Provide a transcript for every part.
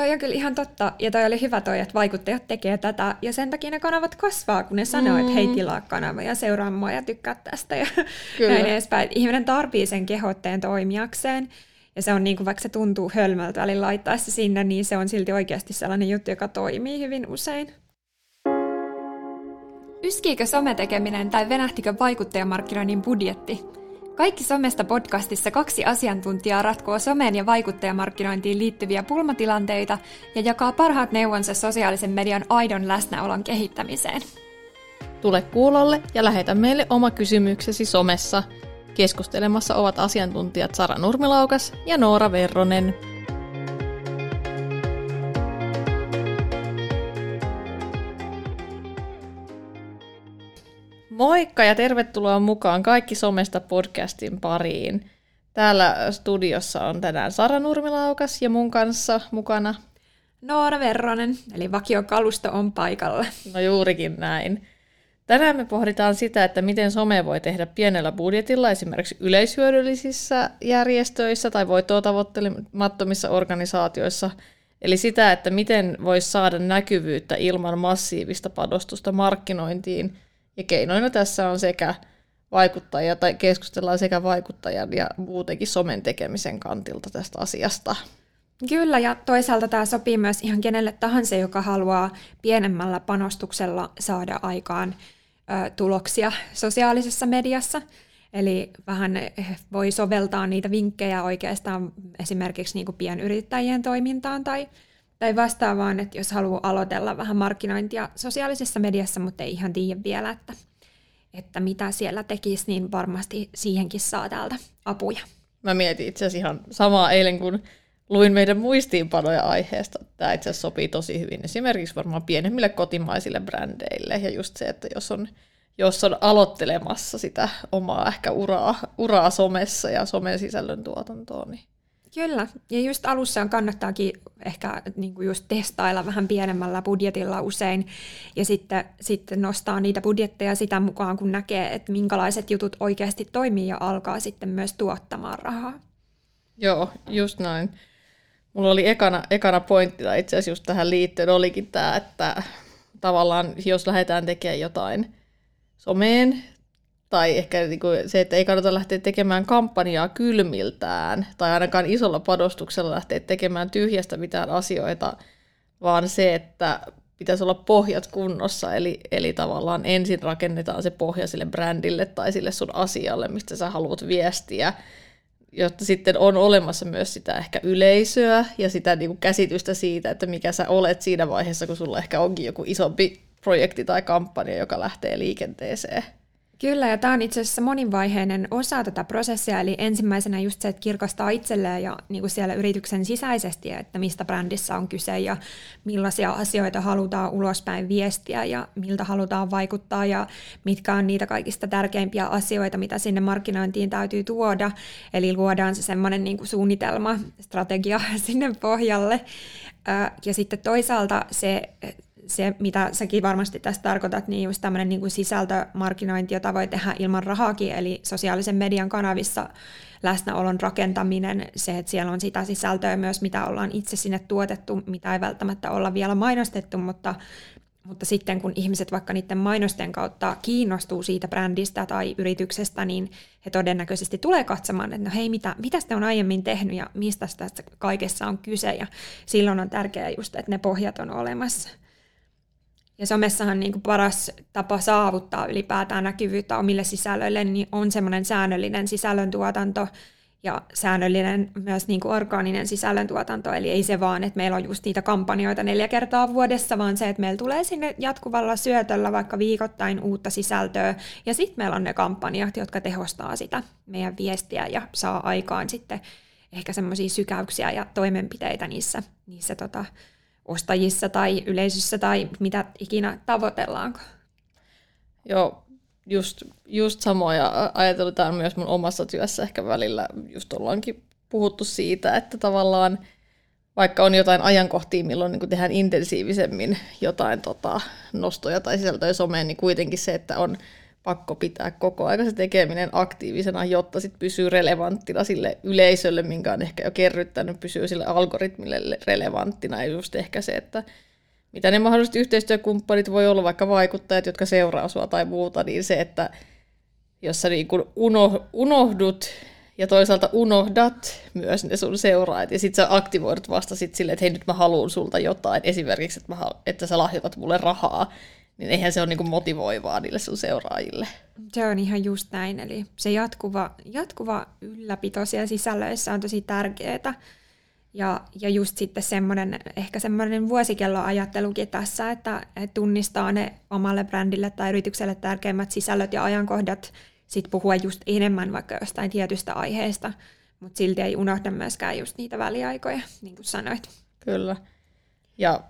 Toi on kyllä ihan totta, ja toi oli hyvä toi, että vaikuttajat tekee tätä, ja sen takia ne kanavat kasvaa, kun ne sanoo, mm. että hei tilaa kanava ja seuraa mua ja tykkää tästä, ja kyllä. näin edespäin. Ihminen tarvii sen kehotteen toimijakseen, ja se on niin kuin, vaikka se tuntuu hölmöltä välillä laittaa se sinne, niin se on silti oikeasti sellainen juttu, joka toimii hyvin usein. Yskiikö sometekeminen tai venähtikö vaikuttajamarkkinoinnin budjetti? Kaikki Somesta podcastissa kaksi asiantuntijaa ratkoo someen ja vaikuttajamarkkinointiin liittyviä pulmatilanteita ja jakaa parhaat neuvonsa sosiaalisen median aidon läsnäolon kehittämiseen. Tule kuulolle ja lähetä meille oma kysymyksesi somessa. Keskustelemassa ovat asiantuntijat Sara Nurmilaukas ja Noora Verronen. Moikka ja tervetuloa mukaan Kaikki somesta podcastin pariin. Täällä studiossa on tänään Sara Nurmilaukas ja mun kanssa mukana Noora Verronen, eli vakiokalusto on paikalla. No juurikin näin. Tänään me pohditaan sitä, että miten some voi tehdä pienellä budjetilla esimerkiksi yleishyödyllisissä järjestöissä tai voittoa organisaatioissa. Eli sitä, että miten voisi saada näkyvyyttä ilman massiivista panostusta markkinointiin – ja keinoina tässä on sekä vaikuttajia, tai keskustellaan sekä vaikuttajan ja muutenkin somen tekemisen kantilta tästä asiasta. Kyllä, ja toisaalta tämä sopii myös ihan kenelle tahansa, joka haluaa pienemmällä panostuksella saada aikaan ö, tuloksia sosiaalisessa mediassa. Eli vähän voi soveltaa niitä vinkkejä oikeastaan esimerkiksi niin kuin pienyrittäjien toimintaan tai, tai vastaavaan, että jos haluaa aloitella vähän markkinointia sosiaalisessa mediassa, mutta ei ihan tiedä vielä, että, että mitä siellä tekisi, niin varmasti siihenkin saa täältä apuja. Mä mietin itse asiassa ihan samaa eilen, kun luin meidän muistiinpanoja aiheesta. Tämä itse asiassa sopii tosi hyvin esimerkiksi varmaan pienemmille kotimaisille brändeille. Ja just se, että jos on, jos on aloittelemassa sitä omaa ehkä uraa, uraa somessa ja somen sisällön tuotantoa, niin Kyllä, ja just alussa kannattaakin ehkä niin kuin just testailla vähän pienemmällä budjetilla usein, ja sitten, sitten nostaa niitä budjetteja sitä mukaan, kun näkee, että minkälaiset jutut oikeasti toimii ja alkaa sitten myös tuottamaan rahaa. Joo, just näin. Mulla oli ekana, ekana pointtina itse asiassa just tähän liittyen olikin tämä, että tavallaan jos lähdetään tekemään jotain someen tai ehkä niin kuin se, että ei kannata lähteä tekemään kampanjaa kylmiltään, tai ainakaan isolla padostuksella lähteä tekemään tyhjästä mitään asioita, vaan se, että pitäisi olla pohjat kunnossa, eli, eli tavallaan ensin rakennetaan se pohja sille brändille tai sille sun asialle, mistä sä haluat viestiä, jotta sitten on olemassa myös sitä ehkä yleisöä ja sitä niin kuin käsitystä siitä, että mikä sä olet siinä vaiheessa, kun sulla ehkä onkin joku isompi projekti tai kampanja, joka lähtee liikenteeseen. Kyllä, ja tämä on itse asiassa monivaiheinen osa tätä prosessia, eli ensimmäisenä just se, että kirkastaa itselleen ja niin kuin siellä yrityksen sisäisesti, että mistä brändissä on kyse ja millaisia asioita halutaan ulospäin viestiä ja miltä halutaan vaikuttaa ja mitkä on niitä kaikista tärkeimpiä asioita, mitä sinne markkinointiin täytyy tuoda. Eli luodaan se semmoinen niin suunnitelma, strategia sinne pohjalle. Ja sitten toisaalta se se, mitä säkin varmasti tästä tarkoitat, niin just tämmöinen niin kuin sisältömarkkinointi, jota voi tehdä ilman rahaakin, eli sosiaalisen median kanavissa läsnäolon rakentaminen, se, että siellä on sitä sisältöä myös, mitä ollaan itse sinne tuotettu, mitä ei välttämättä olla vielä mainostettu, mutta, mutta sitten kun ihmiset vaikka niiden mainosten kautta kiinnostuu siitä brändistä tai yrityksestä, niin he todennäköisesti tulee katsomaan, että no hei, mitä, mitä te on aiemmin tehnyt ja mistä tästä kaikessa on kyse, ja silloin on tärkeää just, että ne pohjat on olemassa. Ja somessahan niin kuin paras tapa saavuttaa ylipäätään näkyvyyttä omille sisällöille niin on semmoinen säännöllinen sisällöntuotanto ja säännöllinen myös niin kuin orgaaninen sisällöntuotanto. Eli ei se vaan, että meillä on just niitä kampanjoita neljä kertaa vuodessa, vaan se, että meillä tulee sinne jatkuvalla syötöllä vaikka viikoittain uutta sisältöä. Ja sitten meillä on ne kampanjat, jotka tehostaa sitä meidän viestiä ja saa aikaan sitten ehkä semmoisia sykäyksiä ja toimenpiteitä niissä, niissä tota, ostajissa tai yleisössä tai mitä ikinä tavoitellaanko. Joo, just, just samoja ajatellaan myös mun omassa työssä ehkä välillä. Just ollaankin puhuttu siitä, että tavallaan vaikka on jotain ajankohtia, milloin niin tehdään intensiivisemmin jotain tota, nostoja tai sisältöjä someen, niin kuitenkin se, että on pakko pitää koko ajan se tekeminen aktiivisena, jotta sit pysyy relevanttina sille yleisölle, minkä on ehkä jo kerryttänyt, pysyy sille algoritmille relevanttina. Ja just ehkä se, että mitä ne mahdollisesti yhteistyökumppanit voi olla, vaikka vaikuttajat, jotka seuraa sua tai muuta, niin se, että jos sä niin unohdut ja toisaalta unohdat myös ne sun seuraajat, ja sitten sä aktivoidut vasta sit silleen, että hei nyt mä haluan sulta jotain, esimerkiksi, että, mä, että sä lahjoitat mulle rahaa, niin eihän se ole niin motivoivaa niille sun seuraajille. Se on ihan just näin, eli se jatkuva, jatkuva ylläpito siellä sisällöissä on tosi tärkeää. Ja, ja just sitten semmoinen, ehkä semmoinen vuosikelloajattelukin tässä, että, että tunnistaa ne omalle brändille tai yritykselle tärkeimmät sisällöt ja ajankohdat, sitten puhua just enemmän vaikka jostain tietystä aiheesta, mutta silti ei unohda myöskään just niitä väliaikoja, niin kuin sanoit. Kyllä. Ja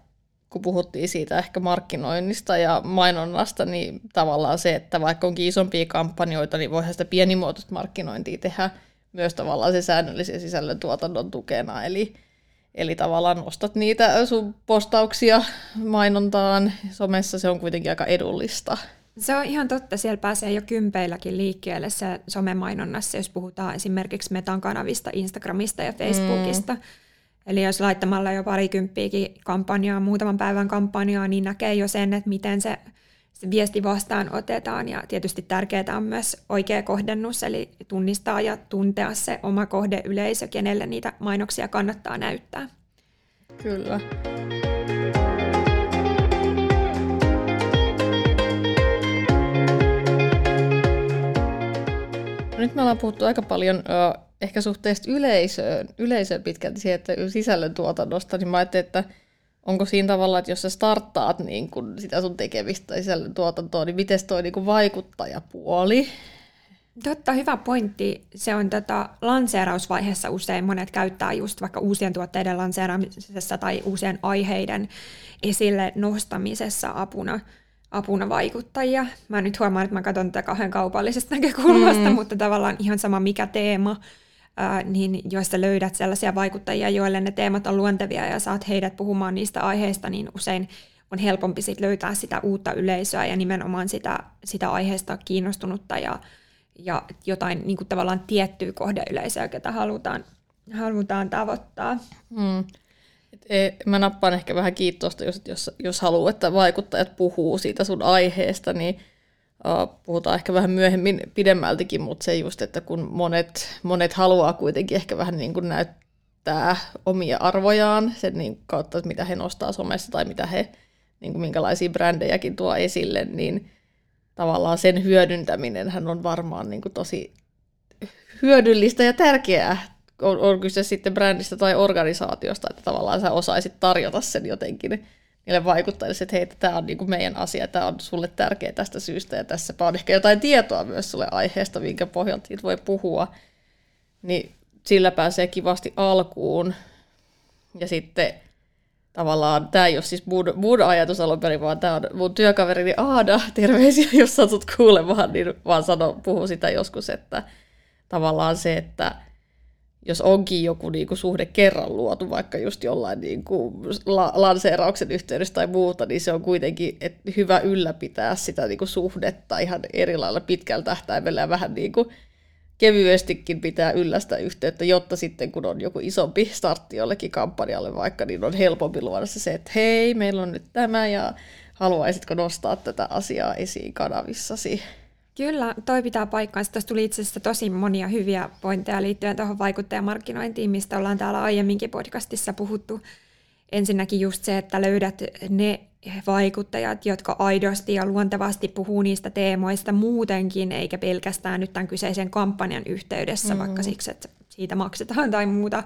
kun puhuttiin siitä ehkä markkinoinnista ja mainonnasta, niin tavallaan se, että vaikka onkin isompia kampanjoita, niin voihan sitä pienimuotoista markkinointia tehdä myös tavallaan se säännöllisen sisällön tuotannon tukena. Eli, eli tavallaan nostat niitä sun postauksia mainontaan somessa, se on kuitenkin aika edullista. Se on ihan totta, siellä pääsee jo kympeilläkin liikkeelle se somemainonnassa, jos puhutaan esimerkiksi Metan kanavista, Instagramista ja Facebookista. Mm Eli jos laittamalla jo parikymppiäkin kampanjaa, muutaman päivän kampanjaa, niin näkee jo sen, että miten se, se viesti vastaan otetaan. Ja tietysti tärkeää on myös oikea kohdennus, eli tunnistaa ja tuntea se oma kohdeyleisö, kenelle niitä mainoksia kannattaa näyttää. Kyllä. nyt me ollaan puhuttu aika paljon ehkä suhteesta yleisöön, yleisöön pitkälti siihen, että sisällöntuotannosta, niin mä ajattelin, että onko siinä tavalla, että jos sä starttaat niin kun sitä sun tekemistä sisällöntuotantoa, niin miten toi niin vaikuttajapuoli? Totta, hyvä pointti. Se on tota, lanseerausvaiheessa usein monet käyttää just vaikka uusien tuotteiden lanseeraamisessa tai uusien aiheiden esille nostamisessa apuna apuna vaikuttajia. Mä nyt huomaan, että mä katson tätä kahden kaupallisesta näkökulmasta, mm. mutta tavallaan ihan sama mikä teema, niin jos sä löydät sellaisia vaikuttajia, joille ne teemat on luontevia ja saat heidät puhumaan niistä aiheista, niin usein on helpompi sit löytää sitä uutta yleisöä ja nimenomaan sitä, sitä aiheesta kiinnostunutta ja, ja jotain niin kuin tavallaan tiettyä kohdeyleisöä, ketä halutaan, halutaan tavoittaa. Mm. Et e, mä nappaan ehkä vähän kiitosta, jos, jos, jos haluaa, että vaikuttajat puhuu siitä sun aiheesta, niin puhutaan ehkä vähän myöhemmin pidemmältikin, mutta se just, että kun monet, monet haluaa kuitenkin ehkä vähän niin kuin näyttää omia arvojaan sen niin kautta, että mitä he nostaa somessa tai mitä he, niin kuin minkälaisia brändejäkin tuo esille, niin tavallaan sen hyödyntäminen on varmaan niin kuin tosi hyödyllistä ja tärkeää. On, on kyse sitten brändistä tai organisaatiosta, että tavallaan sä osaisit tarjota sen jotenkin niille vaikuttajille, että hei, tämä on niin meidän asia, tämä on sulle tärkeä tästä syystä ja tässä. On ehkä jotain tietoa myös sulle aiheesta, minkä pohjalta siitä voi puhua, niin sillä pääsee kivasti alkuun. Ja sitten tavallaan tämä ei ole siis mun, mun ajatus alun perin, vaan tämä on mun työkaverini Aada, terveisiä, jos satut kuulemaan, niin vaan sano, puhu sitä joskus, että tavallaan se, että jos onkin joku niin kuin, suhde kerran luotu, vaikka just jollain niin kuin, la- lanseerauksen yhteydessä tai muuta, niin se on kuitenkin et hyvä ylläpitää sitä niin kuin, suhdetta ihan eri lailla pitkällä tähtäimellä ja vähän niin kuin, kevyestikin pitää yllästä yhteyttä, jotta sitten kun on joku isompi startti jollekin kampanjalle vaikka, niin on helpompi luoda se että hei, meillä on nyt tämä ja haluaisitko nostaa tätä asiaa esiin kanavissasi. Kyllä, toi pitää paikkaansa. Tuossa tuli itse asiassa tosi monia hyviä pointteja liittyen tuohon vaikuttajamarkkinointiin, mistä ollaan täällä aiemminkin podcastissa puhuttu. Ensinnäkin just se, että löydät ne vaikuttajat, jotka aidosti ja luontevasti puhuu niistä teemoista muutenkin, eikä pelkästään nyt tämän kyseisen kampanjan yhteydessä, mm-hmm. vaikka siksi, että siitä maksetaan tai muuta.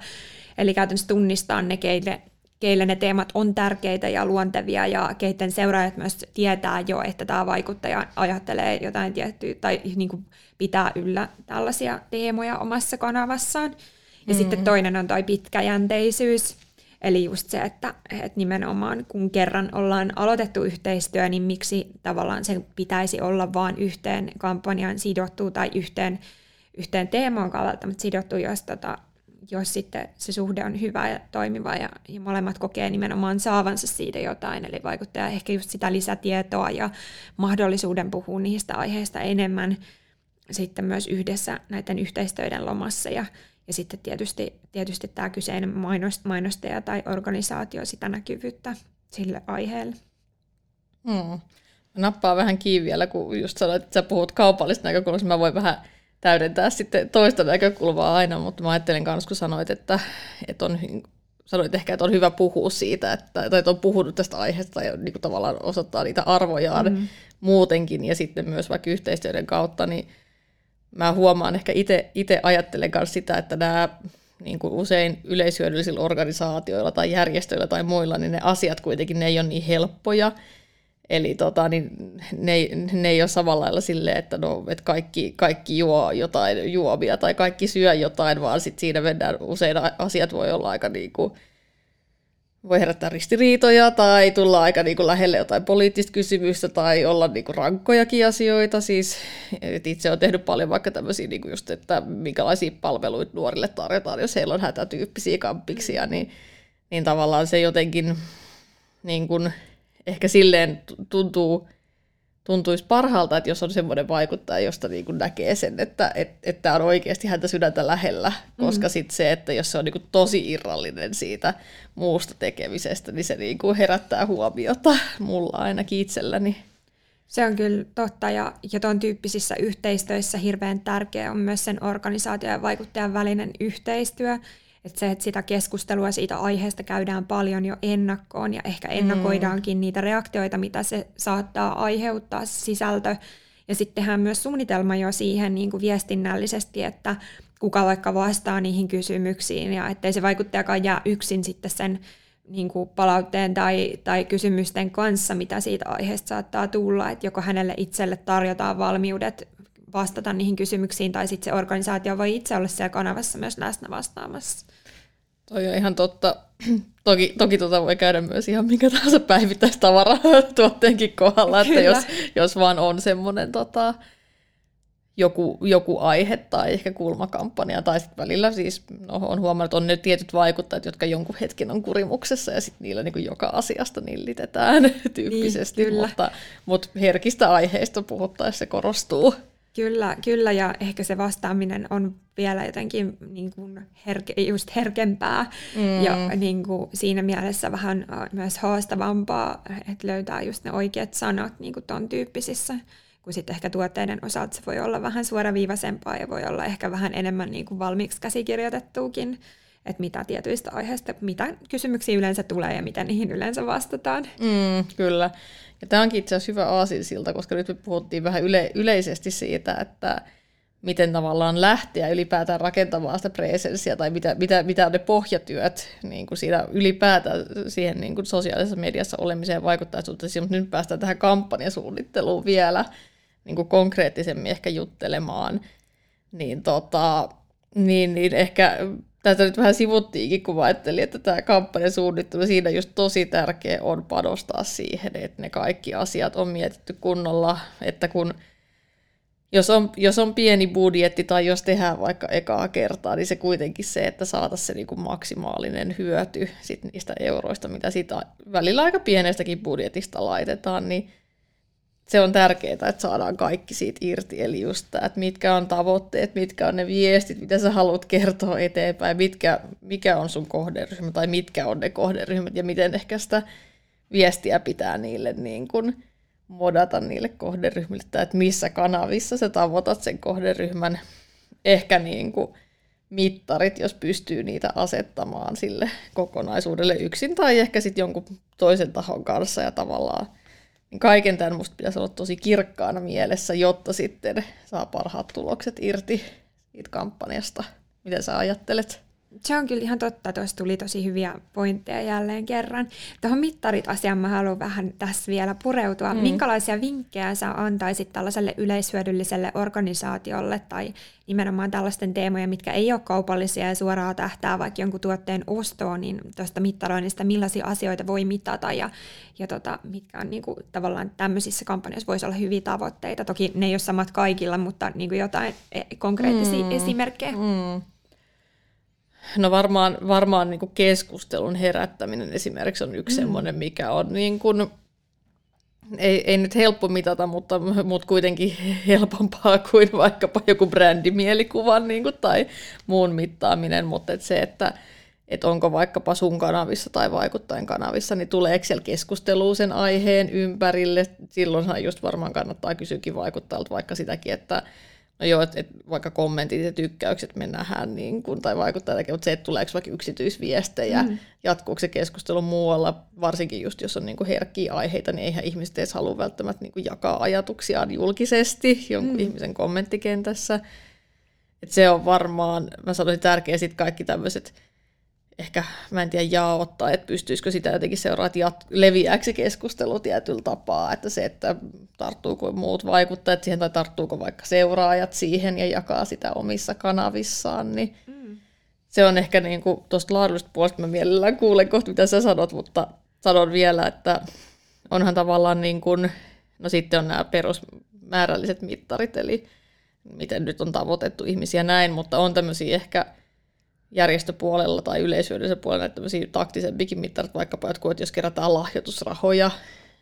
Eli käytännössä tunnistaa ne, keille keille ne teemat on tärkeitä ja luontevia ja keiden seuraajat myös tietää jo, että tämä vaikuttaja ajattelee jotain tiettyä tai niin kuin pitää yllä tällaisia teemoja omassa kanavassaan. Ja mm. sitten toinen on toi pitkäjänteisyys, eli just se, että, että nimenomaan kun kerran ollaan aloitettu yhteistyö, niin miksi tavallaan se pitäisi olla vain yhteen kampanjan sidottu tai yhteen, yhteen teemaan välttämättä sidottu, jos tota, jos sitten se suhde on hyvä ja toimiva ja, ja molemmat kokee nimenomaan saavansa siitä jotain, eli vaikuttaja ehkä just sitä lisätietoa ja mahdollisuuden puhua niistä aiheista enemmän sitten myös yhdessä näiden yhteistöiden lomassa ja, ja sitten tietysti, tietysti tämä kyseinen mainostaja tai organisaatio sitä näkyvyyttä sille aiheelle. Hmm. Nappaa vähän kiinni vielä, kun just sanoit, että sä puhut kaupallisesta näkökulmasta. Mä voin vähän täydentää sitten toista näkökulmaa aina, mutta mä ajattelin myös, kun sanoit, että, että on, sanoit ehkä, että on hyvä puhua siitä, että, tai että on puhunut tästä aiheesta ja niin kuin tavallaan osoittaa niitä arvojaan mm. muutenkin ja sitten myös vaikka yhteistyöiden kautta, niin mä huomaan ehkä itse ajattelen myös sitä, että nämä niin kuin usein yleishyödyllisillä organisaatioilla tai järjestöillä tai muilla, niin ne asiat kuitenkin ne ei ole niin helppoja, Eli tota, niin ne, ne ei ole samalla lailla silleen, että, no, että kaikki, kaikki juo jotain juomia tai kaikki syö jotain, vaan sit siinä mennään usein asiat voi olla aika niin kuin, voi herättää ristiriitoja tai tulla aika niin kuin lähelle jotain poliittista kysymystä tai olla niin kuin rankkojakin asioita. Siis, itse olen tehnyt paljon vaikka tämmöisiä, niin kuin just, että minkälaisia palveluita nuorille tarjotaan, jos heillä on hätätyyppisiä kampiksia, niin, niin tavallaan se jotenkin niin kuin, ehkä silleen tuntuu, tuntuisi parhaalta, että jos on semmoinen vaikuttaja, josta niin kuin näkee sen, että että että on oikeasti häntä sydäntä lähellä, koska mm. sitten se, että jos se on niin kuin tosi irrallinen siitä muusta tekemisestä, niin se niin kuin herättää huomiota mulla ainakin itselläni. Se on kyllä totta, ja, ja tuon tyyppisissä yhteistöissä hirveän tärkeä on myös sen organisaation ja vaikuttajan välinen yhteistyö, että se, että sitä keskustelua siitä aiheesta käydään paljon jo ennakkoon ja ehkä ennakoidaankin mm. niitä reaktioita, mitä se saattaa aiheuttaa sisältö. Ja sitten tehdään myös suunnitelma jo siihen niin kuin viestinnällisesti, että kuka vaikka vastaa niihin kysymyksiin ja ettei se vaikuttajakaan jää yksin sitten sen niin kuin palautteen tai, tai kysymysten kanssa, mitä siitä aiheesta saattaa tulla, että joko hänelle itselle tarjotaan valmiudet vastata niihin kysymyksiin, tai sitten se organisaatio voi itse olla siellä kanavassa myös läsnä vastaamassa. Toi on ihan totta. Toki, toki tuota voi käydä myös ihan minkä tahansa tuotteenkin kohdalla, että jos, jos vaan on semmoinen tota, joku, joku aihe tai ehkä kulmakampanja, tai sitten välillä siis no, on huomannut, että on ne tietyt vaikuttajat, jotka jonkun hetken on kurimuksessa, ja sitten niillä niin joka asiasta nillitetään tyyppisesti, niin, mutta, mutta herkistä aiheista puhuttaessa se korostuu. Kyllä, kyllä, ja ehkä se vastaaminen on vielä jotenkin niin kuin herke, just herkempää mm. ja niin kuin siinä mielessä vähän myös haastavampaa, että löytää just ne oikeat sanat niin kuin ton tyyppisissä, kun sitten ehkä tuotteiden osalta se voi olla vähän suoraviivaisempaa ja voi olla ehkä vähän enemmän niin kuin valmiiksi käsikirjoitettuukin, että mitä tietyistä aiheista, mitä kysymyksiä yleensä tulee ja miten niihin yleensä vastataan. Mm, kyllä. Ja tämä onkin itse asiassa hyvä aasinsilta, koska nyt me puhuttiin vähän yle- yleisesti siitä, että miten tavallaan lähteä ylipäätään rakentamaan sitä presenssiä tai mitä, mitä, mitä on ne pohjatyöt niin kuin siinä ylipäätään siihen niin kuin sosiaalisessa mediassa olemiseen vaikuttaisuuteen, mutta nyt päästään tähän kampanjasuunnitteluun vielä niin kuin konkreettisemmin ehkä juttelemaan, niin, tota, niin, niin ehkä tätä nyt vähän sivuttiinkin, kun ajattelin, että tämä kampanjasuunnittelu, siinä just tosi tärkeä on panostaa siihen, että ne kaikki asiat on mietitty kunnolla, että kun jos on, jos on pieni budjetti tai jos tehdään vaikka ekaa kertaa, niin se kuitenkin se, että saataisiin se niin kuin maksimaalinen hyöty sit niistä euroista, mitä siitä välillä aika pienestäkin budjetista laitetaan, niin se on tärkeää, että saadaan kaikki siitä irti. Eli just tämä, että mitkä on tavoitteet, mitkä on ne viestit, mitä sä haluat kertoa eteenpäin, mitkä, mikä on sun kohderyhmä tai mitkä on ne kohderyhmät ja miten ehkä sitä viestiä pitää niille niin kuin modata niille kohderyhmille, tai että missä kanavissa sä tavoitat sen kohderyhmän ehkä niin kuin mittarit, jos pystyy niitä asettamaan sille kokonaisuudelle yksin tai ehkä sitten jonkun toisen tahon kanssa ja tavallaan kaiken tämän musta pitäisi olla tosi kirkkaana mielessä, jotta sitten saa parhaat tulokset irti siitä kampanjasta. Miten sä ajattelet? Se on kyllä ihan totta, tuossa tuli tosi hyviä pointteja jälleen kerran. Tuohon mittarit-asiaan mä haluan vähän tässä vielä pureutua. Mm. Minkälaisia vinkkejä sä antaisit tällaiselle yleishyödylliselle organisaatiolle tai nimenomaan tällaisten teemojen, mitkä ei ole kaupallisia ja suoraan tähtää vaikka jonkun tuotteen ostoon, niin tuosta mittaroinnista millaisia asioita voi mitata ja, ja tota, mitkä on niin kuin, tavallaan tämmöisissä kampanjoissa voisi olla hyviä tavoitteita. Toki ne ei ole samat kaikilla, mutta niin kuin jotain e, konkreettisia mm. esimerkkejä. Mm. No varmaan, varmaan niin kuin keskustelun herättäminen esimerkiksi on yksi mm. semmoinen, mikä on niin kuin, ei, ei nyt helppo mitata, mutta, mutta kuitenkin helpompaa kuin vaikkapa joku brändimielikuvan niin kuin, tai muun mittaaminen, mutta et se, että et onko vaikkapa sun kanavissa tai vaikuttajan kanavissa, niin tuleeko siellä keskustelua sen aiheen ympärille. Silloinhan just varmaan kannattaa kysyäkin vaikuttajalta vaikka sitäkin, että No joo, että et vaikka kommentit ja tykkäykset me nähdään, niin kun, tai vaikuttaa tekemään, mutta se, että tuleeko vaikka yksityisviestejä, mm. jatkuuko se keskustelu muualla, varsinkin just jos on niin kuin herkkiä aiheita, niin eihän ihmiset edes halua välttämättä niin kuin jakaa ajatuksiaan julkisesti jonkun mm. ihmisen kommenttikentässä. Et se on varmaan, mä sanoisin tärkeä sitten kaikki tämmöiset ehkä, mä en tiedä, jaottaa, että pystyisikö sitä jotenkin seuraa, että jat- leviääkö se keskustelu tietyllä tapaa, että se, että tarttuuko muut vaikuttajat siihen tai tarttuuko vaikka seuraajat siihen ja jakaa sitä omissa kanavissaan, niin mm. se on ehkä niin kuin tuosta laadullisesta puolesta, mä mielellään kuulen kohta, mitä sä sanot, mutta sanon vielä, että onhan tavallaan niin kuin, no sitten on nämä perusmäärälliset mittarit, eli miten nyt on tavoitettu ihmisiä näin, mutta on tämmöisiä ehkä järjestöpuolella tai yleishyödyllisellä puolella tämmöisiä taktisempikin mittarit, vaikkapa jotkut, että jos kerätään lahjoitusrahoja,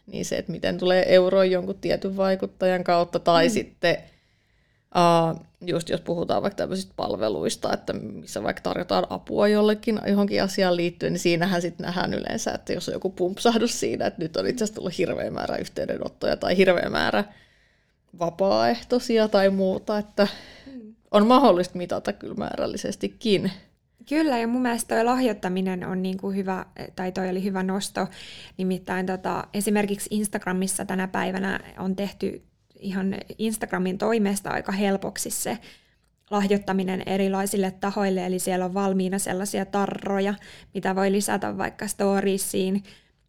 niin se, että miten tulee euroa jonkun tietyn vaikuttajan kautta, tai mm. sitten uh, just jos puhutaan vaikka tämmöisistä palveluista, että missä vaikka tarjotaan apua jollekin johonkin asiaan liittyen, niin siinähän sitten nähdään yleensä, että jos on joku pumpsahdus siinä, että nyt on itse asiassa tullut hirveä määrä yhteydenottoja tai hirveä määrä vapaaehtoisia tai muuta, että mm. on mahdollista mitata kyllä määrällisestikin. Kyllä, ja mun mielestä toi lahjoittaminen on niin kuin hyvä, tai toi oli hyvä nosto. Nimittäin tota, esimerkiksi Instagramissa tänä päivänä on tehty ihan Instagramin toimesta aika helpoksi se lahjoittaminen erilaisille tahoille, eli siellä on valmiina sellaisia tarroja, mitä voi lisätä vaikka storiesiin,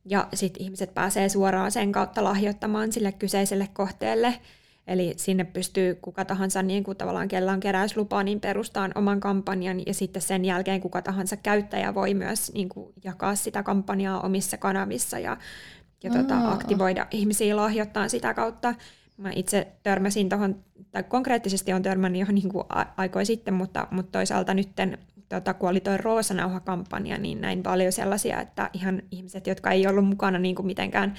ja sitten ihmiset pääsee suoraan sen kautta lahjoittamaan sille kyseiselle kohteelle Eli sinne pystyy kuka tahansa, niin kuin tavallaan kellä on keräyslupa, niin perustaan oman kampanjan ja sitten sen jälkeen kuka tahansa käyttäjä voi myös niin kuin jakaa sitä kampanjaa omissa kanavissa ja, ja tota, aktivoida ihmisiä lahjoittaa sitä kautta. Mä itse törmäsin tuohon, tai konkreettisesti on törmännyt jo niin kuin aikoja sitten, mutta, mutta toisaalta nytten tota, kun oli tuo Roosanauha-kampanja, niin näin paljon sellaisia, että ihan ihmiset, jotka ei ollut mukana niin kuin mitenkään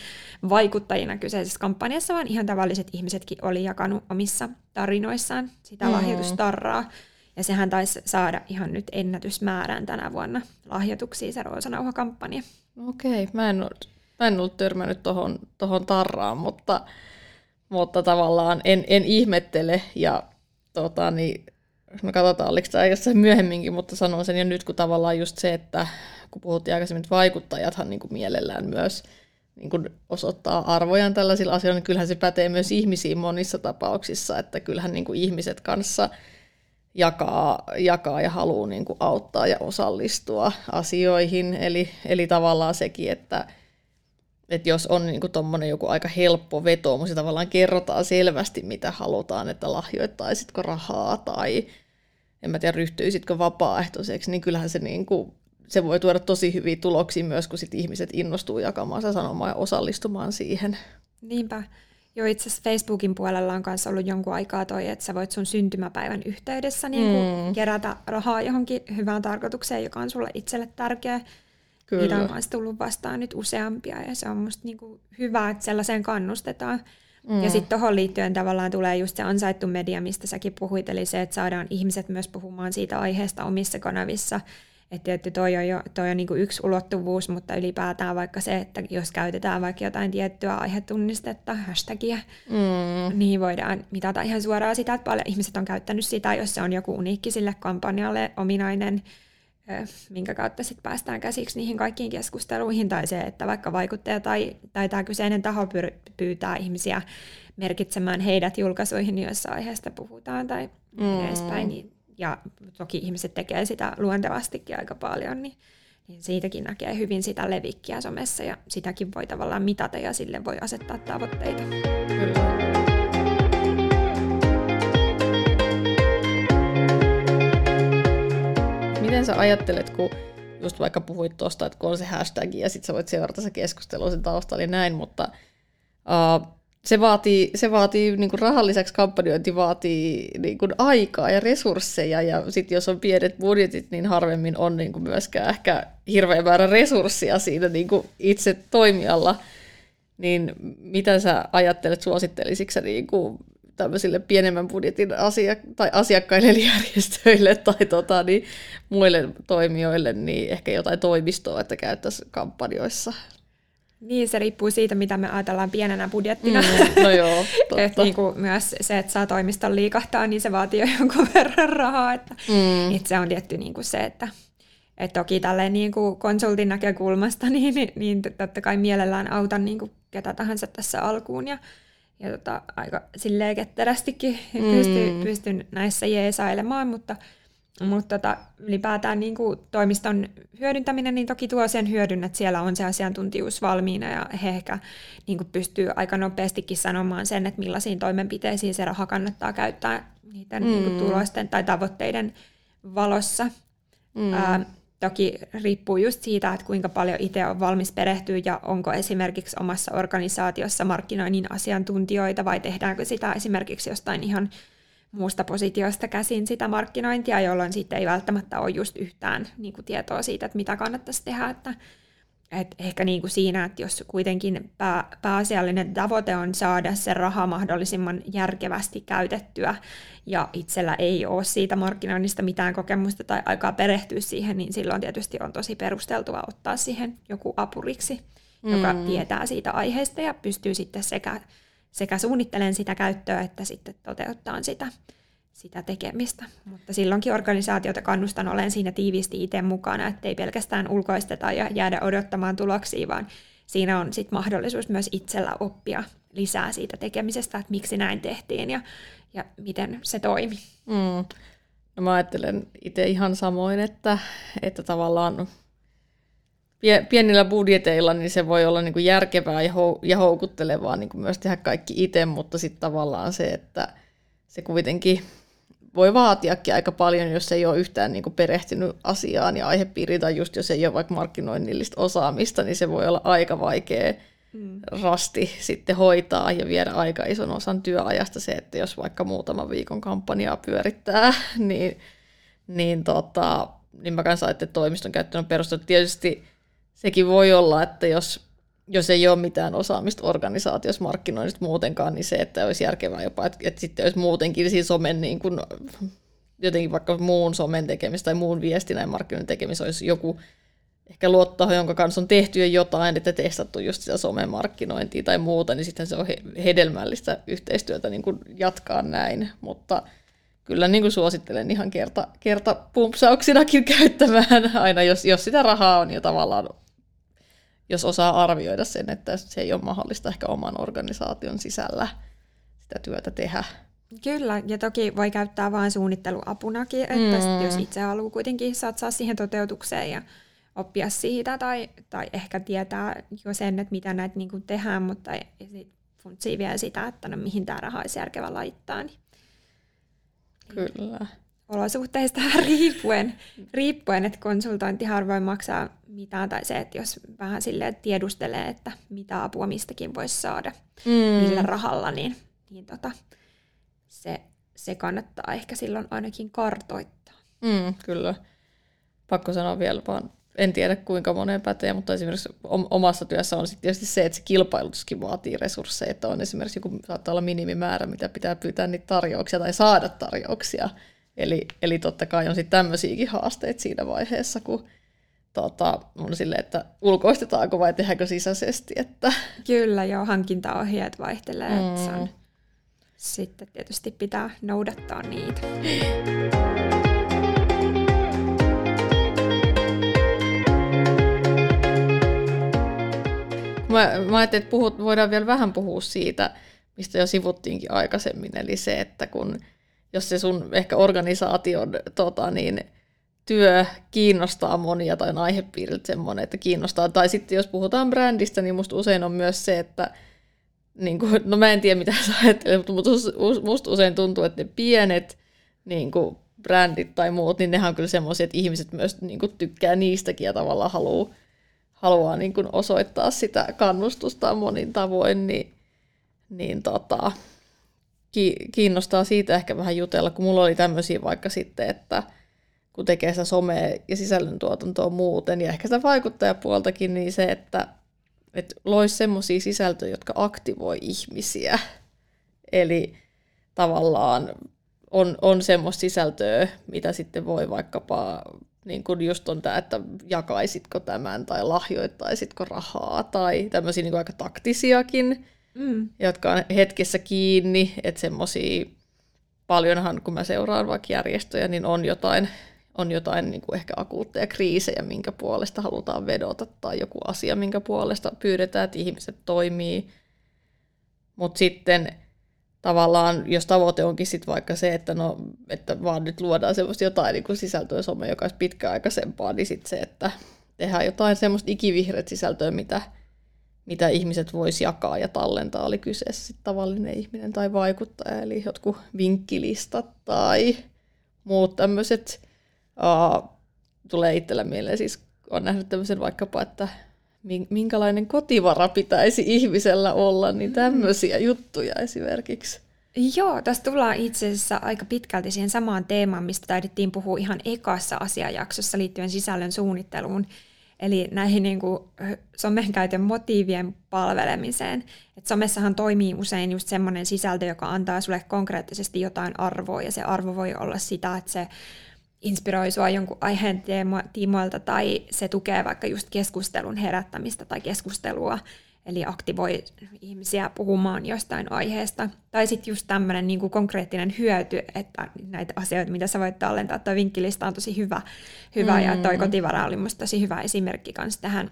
vaikuttajina kyseisessä kampanjassa, vaan ihan tavalliset ihmisetkin oli jakanut omissa tarinoissaan sitä mm. lahjoitustarraa. Ja sehän taisi saada ihan nyt ennätysmäärän tänä vuonna lahjoituksia se Roosanauha-kampanja. Okei, mä en, mä en ollut törmännyt tuohon tohon tarraan, mutta, mutta tavallaan en, en ihmettele. Ja tota, niin, no katsotaan, oliko tämä jossain myöhemminkin, mutta sanon sen jo nyt, kun tavallaan just se, että kun puhuttiin aikaisemmin, että vaikuttajathan niin kuin mielellään myös niin kuin osoittaa arvojan tällaisilla asioilla, niin kyllähän se pätee myös ihmisiin monissa tapauksissa, että kyllähän niin kuin ihmiset kanssa jakaa, jakaa ja haluaa niin kuin auttaa ja osallistua asioihin, eli, eli tavallaan sekin, että että jos on niin tuommoinen joku aika helppo vetoomus ja tavallaan kerrotaan selvästi, mitä halutaan, että lahjoittaisitko rahaa tai en mä tiedä, ryhtyisitkö vapaaehtoiseksi, niin kyllähän se, niin kuin, se voi tuoda tosi hyviä tuloksia myös, kun sit ihmiset innostuu jakamaan sitä sanomaa ja osallistumaan siihen. Niinpä. Jo itse asiassa Facebookin puolella on kanssa ollut jonkun aikaa toi, että sä voit sun syntymäpäivän yhteydessä niin mm. kerätä rahaa johonkin hyvään tarkoitukseen, joka on sulle itselle tärkeä. Kyllä. Niitä on myös tullut vastaan nyt useampia ja se on musta niin kuin hyvä, että sellaiseen kannustetaan. Mm. Ja sitten tuohon liittyen tavallaan tulee just se ansaittu media, mistä säkin puhuit, eli se, että saadaan ihmiset myös puhumaan siitä aiheesta omissa kanavissa. Että tietty toi on, jo, toi on niinku yksi ulottuvuus, mutta ylipäätään vaikka se, että jos käytetään vaikka jotain tiettyä aihetunnistetta, hashtagia, mm. niin voidaan mitata ihan suoraan sitä, että paljon ihmiset on käyttänyt sitä, jos se on joku uniikki sille kampanjalle ominainen minkä kautta sit päästään käsiksi niihin kaikkiin keskusteluihin, tai se, että vaikka vaikuttaja tai, tai tämä kyseinen taho pyytää ihmisiä merkitsemään heidät julkaisuihin, joissa aiheesta puhutaan, tai mm. edespäin, niin, ja toki ihmiset tekee sitä luontevastikin aika paljon, niin, niin siitäkin näkee hyvin sitä levikkiä somessa, ja sitäkin voi tavallaan mitata, ja sille voi asettaa tavoitteita. Kyllä. Sä ajattelet, kun just vaikka puhuit tuosta, että kun on se hashtag ja sitten sä voit seurata se keskustelu sen taustalla ja näin, mutta uh, se vaatii, se vaatii niin kuin rahalliseksi kampanjointi vaatii niin kuin aikaa ja resursseja, ja sitten jos on pienet budjetit, niin harvemmin on niin kuin myöskään ehkä hirveän määrä resursseja siinä niin kuin itse toimialla. Niin mitä sä ajattelet, suosittelisitko niin kuin tämmöisille pienemmän budjetin asiak- tai asiakkaille eli järjestöille tai tota, niin muille toimijoille, niin ehkä jotain toimistoa, että käyttäisiin kampanjoissa niin, se riippuu siitä, mitä me ajatellaan pienenä budjettina. Mm, no joo, totta. niin kuin myös se, että saa toimiston liikahtaa, niin se vaatii jo jonkun verran rahaa. Että, mm. että se on tietty niin kuin se, että et toki tälleen niin kuin konsultin näkökulmasta, niin, niin, niin totta kai mielellään autan niin kuin ketä tahansa tässä alkuun. Ja, ja tota, aika silleen ketterästikin mm. pystyn, pystyn näissä jeesailemaan, mutta – mutta tota, ylipäätään niin kuin toimiston hyödyntäminen niin toki tuo sen hyödyn, että siellä on se asiantuntijuus valmiina ja he ehkä niin kuin pystyy aika nopeastikin sanomaan sen, että millaisiin toimenpiteisiin se raha kannattaa käyttää niiden mm. niin kuin tulosten tai tavoitteiden valossa. Mm. Ää, toki riippuu just siitä, että kuinka paljon itse on valmis perehtyä ja onko esimerkiksi omassa organisaatiossa markkinoinnin asiantuntijoita vai tehdäänkö sitä esimerkiksi jostain ihan muusta positiosta käsin sitä markkinointia, jolloin sitten ei välttämättä ole just yhtään niin kuin tietoa siitä, että mitä kannattaisi tehdä. Että, et ehkä niin kuin siinä, että jos kuitenkin pää, pääasiallinen tavoite on saada se raha mahdollisimman järkevästi käytettyä ja itsellä ei ole siitä markkinoinnista mitään kokemusta tai aikaa perehtyä siihen, niin silloin tietysti on tosi perusteltua ottaa siihen joku apuriksi, mm. joka tietää siitä aiheesta ja pystyy sitten sekä sekä suunnittelen sitä käyttöä että sitten toteuttaa sitä, sitä tekemistä. Mutta silloinkin organisaatiota kannustan olen siinä tiiviisti itse mukana, ettei pelkästään ulkoisteta ja jäädä odottamaan tuloksia, vaan siinä on sit mahdollisuus myös itsellä oppia lisää siitä tekemisestä, että miksi näin tehtiin ja, ja miten se toimi. Mm. No mä ajattelen itse ihan samoin, että, että tavallaan pienillä budjeteilla niin se voi olla niin kuin järkevää ja, hou- ja houkuttelevaa niin kuin myös tehdä kaikki itse, mutta sitten tavallaan se, että se kuitenkin voi vaatiakin aika paljon, jos ei ole yhtään niin kuin perehtynyt asiaan ja aihepiiriin, tai just jos ei ole vaikka markkinoinnillista osaamista, niin se voi olla aika vaikea mm. rasti sitten hoitaa ja viedä aika ison osan työajasta se, että jos vaikka muutaman viikon kampanjaa pyörittää, niin, niin, tota, niin mä kanssa että toimiston käyttö on perustettu. Tietysti sekin voi olla, että jos, jos ei ole mitään osaamista organisaatiossa markkinoinnista muutenkaan, niin se, että olisi järkevää jopa, että, että sitten olisi muutenkin siinä somen niin kuin, jotenkin vaikka muun somen tekemistä tai muun viestinnän markkinoinnin tekemistä olisi joku ehkä luottaho, jonka kanssa on tehty jo jotain, että testattu just sitä somen markkinointia tai muuta, niin sitten se on hedelmällistä yhteistyötä niin kuin jatkaa näin, mutta kyllä niin kuin suosittelen ihan kerta, kerta pumpsauksinakin käyttämään aina, jos, jos sitä rahaa on ja tavallaan jos osaa arvioida sen, että se ei ole mahdollista ehkä oman organisaation sisällä sitä työtä tehdä. Kyllä, ja toki voi käyttää vain suunnitteluapunakin, että mm. jos itse haluaa kuitenkin satsaa siihen toteutukseen ja oppia siitä, tai, tai ehkä tietää jo sen, että mitä näitä niin tehdään, mutta funtsii vielä sitä, että no, mihin tämä raha olisi järkevä laittaa. Niin. Kyllä olosuhteista riippuen, riippuen, että konsultointi harvoin maksaa mitään, tai se, että jos vähän silleen tiedustelee, että mitä apua mistäkin voisi saada, mm. millä rahalla, niin, niin tota, se, se kannattaa ehkä silloin ainakin kartoittaa. Mm, kyllä. Pakko sanoa vielä vaan, en tiedä kuinka moneen pätee, mutta esimerkiksi omassa työssä on sitten tietysti se, että se kilpailutuskin vaatii resursseja, että on esimerkiksi joku, saattaa olla minimimäärä, mitä pitää pyytää niitä tarjouksia tai saada tarjouksia, Eli, eli totta kai on sitten tämmöisiäkin haasteita siinä vaiheessa, kun tota, on silleen, että ulkoistetaanko vai tehdäänkö sisäisesti. Että... Kyllä, joo, hankintaohjeet vaihtelee. Mm. Että se on, sitten tietysti pitää noudattaa niitä. Mä, mä ajattelin, että puhut, voidaan vielä vähän puhua siitä, mistä jo sivuttiinkin aikaisemmin, eli se, että kun jos se sun ehkä organisaation tota, niin, työ kiinnostaa monia tai on aihepiiriltä semmoinen, että kiinnostaa. Tai sitten jos puhutaan brändistä, niin musta usein on myös se, että niin kuin, no mä en tiedä mitä sä ajattelet, mutta musta usein tuntuu, että ne pienet niin kuin brändit tai muut, niin nehän on kyllä semmoisia, että ihmiset myös niin kuin, tykkää niistäkin ja tavallaan haluaa, haluaa niin kuin, osoittaa sitä kannustusta monin tavoin, niin niin tota, kiinnostaa siitä ehkä vähän jutella, kun mulla oli tämmöisiä vaikka sitten, että kun tekee sitä somea ja sisällöntuotantoa muuten, ja ehkä sitä vaikuttajapuoltakin, niin se, että, että loisi semmoisia sisältöjä, jotka aktivoi ihmisiä. Eli tavallaan on, on semmoista sisältöä, mitä sitten voi vaikkapa, niin kuin just on tämä, että jakaisitko tämän tai lahjoittaisitko rahaa tai tämmöisiä niin aika taktisiakin, mm. jotka on hetkessä kiinni, että semmoisia, paljonhan kun mä seuraan vaikka järjestöjä, niin on jotain, on jotain niin kuin ehkä akuutteja kriisejä, minkä puolesta halutaan vedota, tai joku asia, minkä puolesta pyydetään, että ihmiset toimii. Mutta sitten tavallaan, jos tavoite onkin sitten vaikka se, että, no, että vaan nyt luodaan semmoista jotain niin kuin sisältöä some, joka olisi pitkäaikaisempaa, niin sitten se, että tehdään jotain semmoista ikivihreät sisältöä, mitä, mitä ihmiset vois jakaa ja tallentaa, oli kyseessä sitten tavallinen ihminen tai vaikuttaja, eli jotkut vinkkilistat tai muut tämmöiset. Uh, tulee itsellä mieleen, siis on nähnyt tämmöisen vaikkapa, että minkälainen kotivara pitäisi ihmisellä olla, niin mm. tämmöisiä juttuja esimerkiksi. Joo, tässä tullaan itse asiassa aika pitkälti siihen samaan teemaan, mistä taidettiin puhua ihan ekassa asiajaksossa liittyen sisällön suunnitteluun, eli näihin niin kuin somen käytön motiivien palvelemiseen. Et somessahan toimii usein just semmoinen sisältö, joka antaa sulle konkreettisesti jotain arvoa, ja se arvo voi olla sitä, että se inspiroi sua jonkun aiheen tiimoilta tai se tukee vaikka just keskustelun herättämistä tai keskustelua, eli aktivoi ihmisiä puhumaan jostain aiheesta. Tai sitten just tämmöinen niin konkreettinen hyöty, että näitä asioita, mitä sä voit tallentaa, toi vinkkilista on tosi hyvä, hyvä mm. ja toi kotivara oli musta tosi hyvä esimerkki kanssa tähän.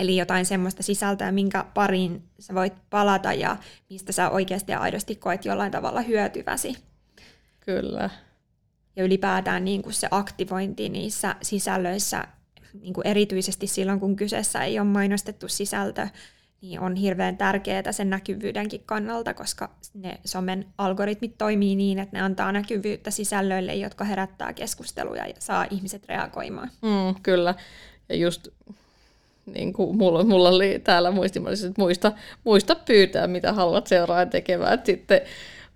Eli jotain semmoista sisältöä, minkä pariin sä voit palata ja mistä sä oikeasti ja aidosti koet jollain tavalla hyötyväsi. Kyllä ja ylipäätään niin kuin se aktivointi niissä sisällöissä, niin kuin erityisesti silloin kun kyseessä ei ole mainostettu sisältö, niin on hirveän tärkeää sen näkyvyydenkin kannalta, koska ne somen algoritmit toimii niin, että ne antaa näkyvyyttä sisällöille, jotka herättää keskusteluja ja saa ihmiset reagoimaan. Mm, kyllä. Ja just niin kuin mulla, mulla oli täällä muistimallisessa, että muista, muista pyytää, mitä haluat seuraajan tekemään. Sitten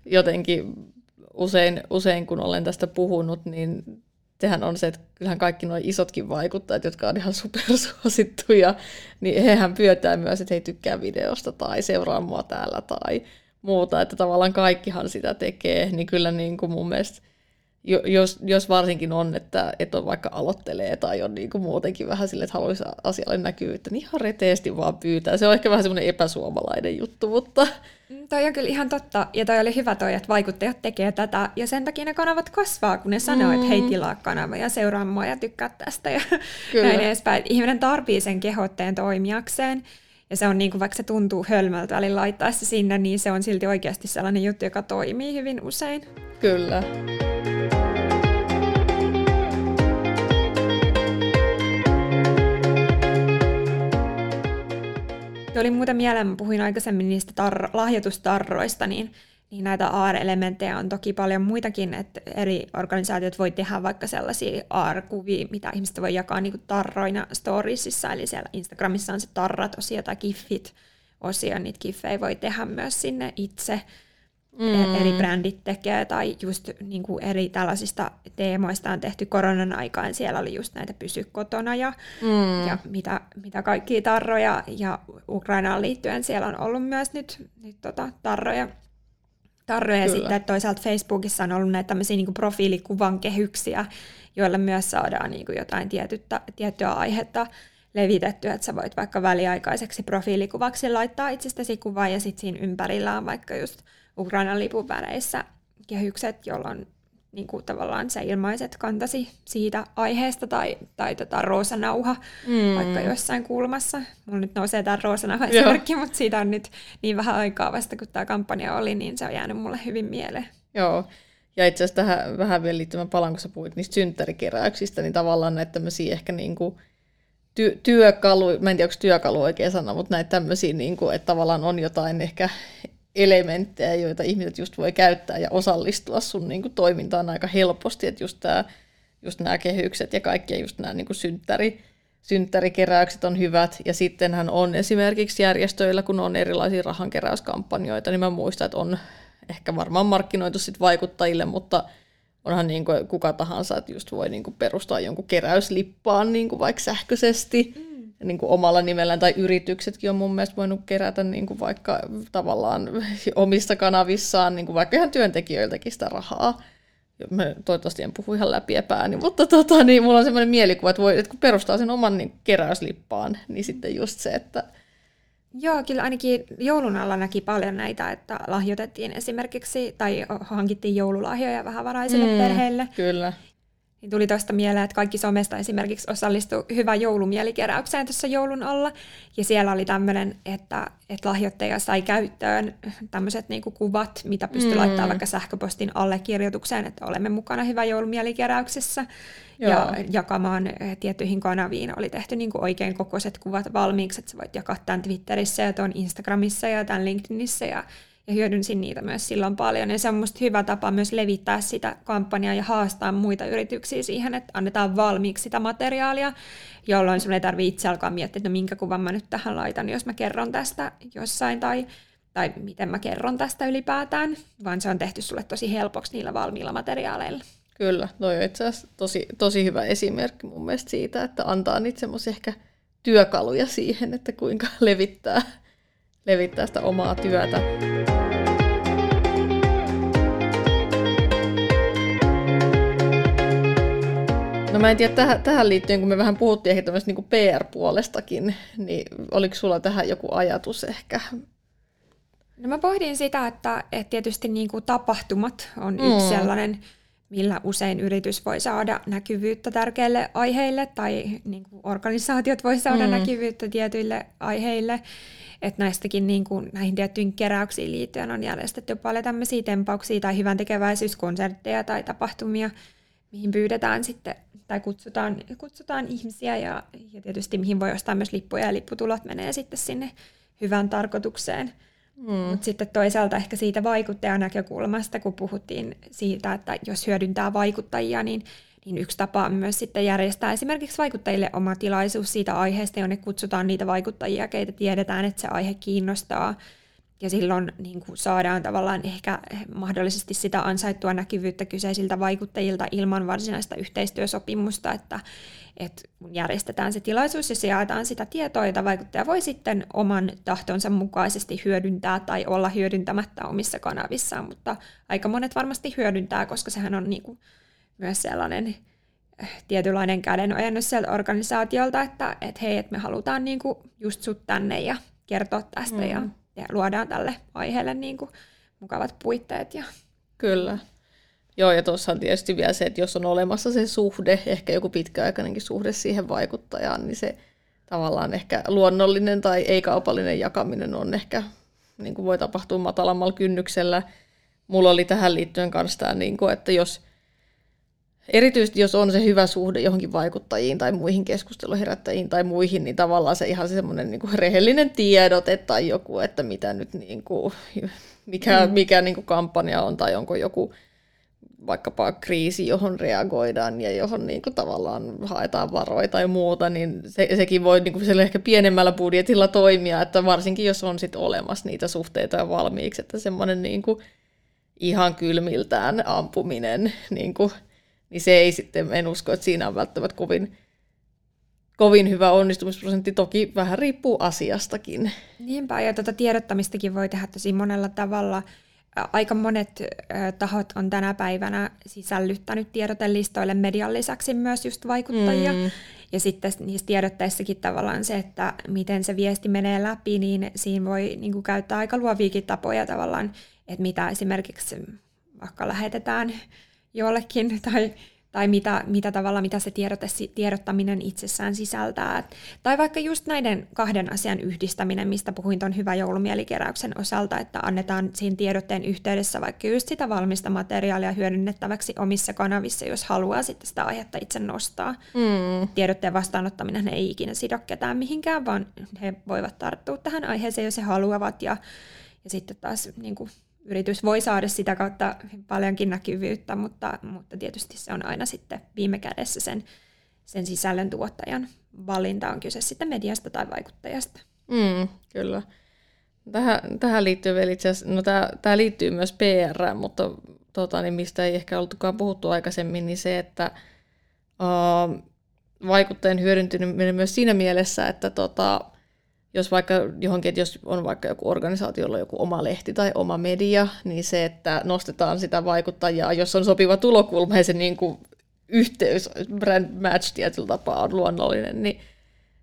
jotenkin usein, usein kun olen tästä puhunut, niin sehän on se, että kyllähän kaikki nuo isotkin vaikuttajat, jotka on ihan supersuosittuja, niin hehän pyytää myös, että he tykkää videosta tai seuraa mua täällä tai muuta, että tavallaan kaikkihan sitä tekee, niin kyllä niin kuin mun mielestä jos, jos varsinkin on, että, että on vaikka aloittelee tai on niin kuin muutenkin vähän sille, että haluaisi asialle näkyvyyttä, niin ihan reteesti vaan pyytää. Se on ehkä vähän semmoinen epäsuomalainen juttu, mutta... Mm, toi on kyllä ihan totta, ja toi oli hyvä toi, että vaikuttajat tekee tätä, ja sen takia ne kanavat kasvaa, kun ne sanoo, mm. että hei tilaa kanava ja seuraa mua ja tykkää tästä ja kyllä. näin edespäin. Ihminen tarvii sen kehotteen toimijakseen, ja se on niin kuin, vaikka se tuntuu hölmöltä välillä laittaa se sinne, niin se on silti oikeasti sellainen juttu, joka toimii hyvin usein. Kyllä. Oli muuten mieleen, mä puhuin aikaisemmin niistä tar- lahjoitustarroista, niin, niin näitä AR-elementtejä on toki paljon muitakin, että eri organisaatiot voi tehdä vaikka sellaisia AR-kuvia, mitä ihmiset voi jakaa niin tarroina storiesissa, eli siellä Instagramissa on se tarrat-osio tai kiffit osio, niitä kiffejä voi tehdä myös sinne itse mm. eri brändit tekee, tai just niin kuin eri tällaisista teemoista on tehty koronan aikaan. Siellä oli just näitä pysy kotona ja, mm. ja mitä, mitä kaikkia tarroja, ja Ukrainaan liittyen siellä on ollut myös nyt, nyt tota, tarroja. tarroja. Ja sitten toisaalta Facebookissa on ollut näitä tämmöisiä niin kuin profiilikuvan kehyksiä, joilla myös saadaan niin kuin jotain tietyttä, tiettyä aihetta levitettyä, että sä voit vaikka väliaikaiseksi profiilikuvaksi laittaa itsestäsi kuvaa ja sitten siinä ympärillä on vaikka just Ukrainan lipun väreissä kehykset, jolloin niin kuin tavallaan sä ilmaiset kantasi siitä aiheesta tai, tai tota roosanauha mm. vaikka jossain kulmassa. Mulla nyt nousee tämä roosanauha esimerkki, mutta siitä on nyt niin vähän aikaa vasta, kun tämä kampanja oli, niin se on jäänyt mulle hyvin mieleen. Joo, ja itse asiassa tähän vähän vielä liittymään palan, kun sä puhuit niistä synttärikeräyksistä, niin tavallaan näitä tämmöisiä ehkä niin kuin ty- työkalu, mä en tiedä, onko työkalu oikea sana, mutta näitä tämmöisiä, niin kuin, että tavallaan on jotain ehkä elementtejä, joita ihmiset just voi käyttää ja osallistua sun niin kuin, toimintaan aika helposti, että just, just nämä kehykset ja kaikki, just nämä niin synttäri, synttärikeräykset on hyvät, ja sittenhän on esimerkiksi järjestöillä, kun on erilaisia rahankeräyskampanjoita, niin mä muistan, että on ehkä varmaan markkinoitu sit vaikuttajille, mutta onhan niin kuin kuka tahansa, että just voi niin kuin perustaa jonkun keräyslippaan niin kuin vaikka sähköisesti. Mm. Niin kuin omalla nimellään, tai yrityksetkin on mun mielestä voinut kerätä niin kuin vaikka tavallaan omissa kanavissaan, niin kuin vaikka ihan työntekijöiltäkin sitä rahaa. Mä toivottavasti en puhu ihan läpi epääni, mutta tota, niin mulla on semmoinen mielikuva, että, voi, että kun perustaa sen oman niin keräyslippaan, niin sitten just se, että Joo, kyllä ainakin joulun alla näki paljon näitä, että lahjoitettiin esimerkiksi tai hankittiin joululahjoja vähävaraisille mm, perheille. Kyllä. Niin tuli tuosta mieleen, että kaikki somesta esimerkiksi osallistui hyvä joulumielikeräykseen tuossa joulun alla. Ja siellä oli tämmöinen, että, että lahjoittaja sai käyttöön tämmöiset niinku kuvat, mitä pystyi mm. laittamaan vaikka sähköpostin allekirjoitukseen, että olemme mukana hyvä joulumielikeräyksessä. Joo. Ja jakamaan eh, tiettyihin kanaviin oli tehty niinku oikein kokoiset kuvat valmiiksi, että sä voit jakaa tämän Twitterissä ja tuon Instagramissa ja tämän LinkedInissä ja ja hyödynsin niitä myös silloin paljon. Ja se on musta hyvä tapa myös levittää sitä kampanjaa ja haastaa muita yrityksiä siihen, että annetaan valmiiksi sitä materiaalia, jolloin sun ei tarvitse itse alkaa miettiä, että no minkä kuvan mä nyt tähän laitan, jos mä kerron tästä jossain tai, tai miten mä kerron tästä ylipäätään, vaan se on tehty sulle tosi helpoksi niillä valmiilla materiaaleilla. Kyllä, toi on itse asiassa tosi, tosi hyvä esimerkki mun mielestä siitä, että antaa niitä semmoisia ehkä työkaluja siihen, että kuinka levittää, levittää sitä omaa työtä. No mä en tiedä, tähän, tähän liittyen, kun me vähän puhuttiin ehkä tämmöistä niin PR-puolestakin, niin oliko sulla tähän joku ajatus ehkä? No mä pohdin sitä, että, että tietysti niin kuin tapahtumat on mm. yksi sellainen, millä usein yritys voi saada näkyvyyttä tärkeille aiheille tai niin kuin organisaatiot voi saada mm. näkyvyyttä tietyille aiheille. Että näistäkin niin kuin, näihin tiettyihin keräyksiin liittyen on järjestetty paljon tämmöisiä tempauksia tai hyvän tekeväisyyskonsertteja tai tapahtumia, mihin pyydetään sitten tai kutsutaan, kutsutaan ihmisiä ja, ja tietysti mihin voi ostaa myös lippuja ja lipputulot menee sitten sinne hyvään tarkoitukseen. Mm. Mutta sitten toisaalta ehkä siitä vaikuttajan näkökulmasta, kun puhuttiin siitä, että jos hyödyntää vaikuttajia, niin, niin yksi tapa on myös sitten järjestää esimerkiksi vaikuttajille oma tilaisuus siitä aiheesta, jonne kutsutaan niitä vaikuttajia, keitä tiedetään, että se aihe kiinnostaa – ja silloin niin kuin saadaan tavallaan ehkä mahdollisesti sitä ansaittua näkyvyyttä kyseisiltä vaikuttajilta ilman varsinaista yhteistyösopimusta, että, että kun järjestetään se tilaisuus ja se jaetaan sitä tietoa, jota vaikuttaja voi sitten oman tahtonsa mukaisesti hyödyntää tai olla hyödyntämättä omissa kanavissaan, mutta aika monet varmasti hyödyntää, koska sehän on niin kuin myös sellainen eh, tietynlainen kädenojennus sieltä organisaatiolta, että, että hei, että me halutaan niin kuin just sut tänne ja kertoa tästä mm. ja ja luodaan tälle aiheelle niin kuin mukavat puitteet. Ja... Kyllä. Joo, ja tuossa on tietysti vielä se, että jos on olemassa se suhde, ehkä joku pitkäaikainenkin suhde siihen vaikuttajaan, niin se tavallaan ehkä luonnollinen tai ei-kaupallinen jakaminen on ehkä, niin kuin voi tapahtua matalammalla kynnyksellä. Mulla oli tähän liittyen kanssa tämä, niin kuin, että jos erityisesti jos on se hyvä suhde johonkin vaikuttajiin tai muihin keskusteluherättäjiin tai muihin, niin tavallaan se ihan semmoinen niin kuin rehellinen tiedote tai joku, että mitä nyt niin kuin, mikä, mm. mikä niin kuin kampanja on tai onko joku vaikkapa kriisi, johon reagoidaan ja johon niin kuin tavallaan haetaan varoja tai muuta, niin se, sekin voi niin kuin ehkä pienemmällä budjetilla toimia, että varsinkin jos on sit olemassa niitä suhteita ja valmiiksi, että semmoinen niin kuin ihan kylmiltään ampuminen niin kuin niin se ei sitten, en usko, että siinä on välttämättä kovin, kovin hyvä onnistumisprosentti. Toki vähän riippuu asiastakin. Niinpä, ja tuota tiedottamistakin voi tehdä tosi monella tavalla. Aika monet tahot on tänä päivänä sisällyttänyt tiedotelistoille median lisäksi myös just vaikuttajia. Mm. Ja sitten niissä tiedotteissakin tavallaan se, että miten se viesti menee läpi, niin siinä voi niin kuin käyttää aika luoviakin tapoja tavallaan, että mitä esimerkiksi vaikka lähetetään jollekin tai, tai mitä, mitä tavalla, mitä se tiedote, tiedottaminen itsessään sisältää. Tai vaikka just näiden kahden asian yhdistäminen, mistä puhuin tuon hyvä joulumielikkeräyksen osalta, että annetaan siinä tiedotteen yhteydessä vaikka just sitä valmista materiaalia hyödynnettäväksi omissa kanavissa, jos haluaa sitten sitä aihetta itse nostaa. Mm. Tiedotteen vastaanottaminen ei ikinä sido ketään mihinkään, vaan he voivat tarttua tähän aiheeseen, jos he haluavat. Ja, ja sitten taas niin kuin, yritys voi saada sitä kautta paljonkin näkyvyyttä, mutta, mutta tietysti se on aina sitten viime kädessä sen, sen sisällön tuottajan valinta on kyse sitten mediasta tai vaikuttajasta. Mm, kyllä. Tähän, tähän liittyy vielä itse asiassa, no tämä, tämä liittyy myös PR, mutta tota, niin mistä ei ehkä oltukaan puhuttu aikaisemmin, niin se, että uh, vaikuttajan hyödyntäminen myös siinä mielessä, että tota, jos vaikka johonkin, että jos on vaikka joku organisaatio, jolla on joku oma lehti tai oma media, niin se, että nostetaan sitä vaikuttajaa, jos on sopiva tulokulma ja se niin kuin yhteys, brand match tietyllä tapaa on luonnollinen, niin,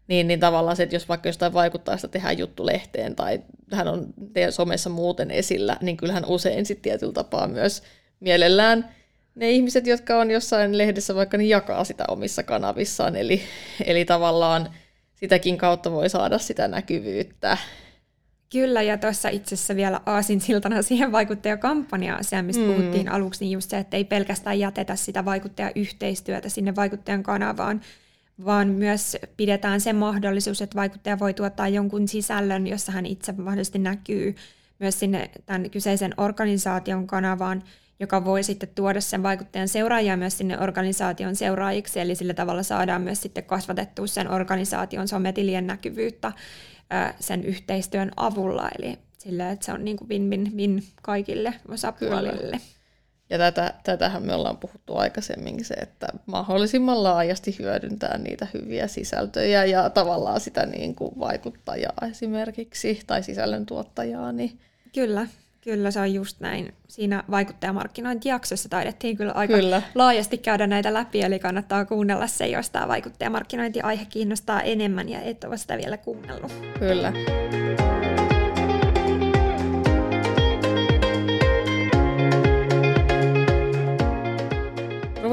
niin, niin tavallaan se, että jos vaikka jostain vaikuttajasta tehdään juttu lehteen tai hän on teidän somessa muuten esillä, niin kyllähän usein sitten tietyllä tapaa myös mielellään ne ihmiset, jotka on jossain lehdessä vaikka, niin jakaa sitä omissa kanavissaan, eli, eli tavallaan sitäkin kautta voi saada sitä näkyvyyttä. Kyllä, ja tuossa itse asiassa vielä aasinsiltana siihen vaikuttajakampanjaan, mistä mm. puhuttiin aluksi, niin just se, että ei pelkästään jätetä sitä vaikuttajayhteistyötä sinne vaikuttajan kanavaan, vaan myös pidetään se mahdollisuus, että vaikuttaja voi tuottaa jonkun sisällön, jossa hän itse mahdollisesti näkyy myös sinne tämän kyseisen organisaation kanavaan, joka voi sitten tuoda sen vaikuttajan seuraajia myös sinne organisaation seuraajiksi, eli sillä tavalla saadaan myös sitten kasvatettua sen organisaation sometilien näkyvyyttä sen yhteistyön avulla, eli sillä, että se on niin kuin win-win-win kaikille osapuolille. Kyllä. Ja tätä, tätähän me ollaan puhuttu aikaisemminkin, se, että mahdollisimman laajasti hyödyntää niitä hyviä sisältöjä ja tavallaan sitä niin kuin vaikuttajaa esimerkiksi tai sisällöntuottajaa. Niin... Kyllä, Kyllä se on just näin. Siinä vaikuttajamarkkinointijaksossa taidettiin kyllä aika kyllä. laajasti käydä näitä läpi, eli kannattaa kuunnella se, jos tämä vaikuttajamarkkinointiaihe kiinnostaa enemmän ja et ole sitä vielä kuunnellut. Kyllä.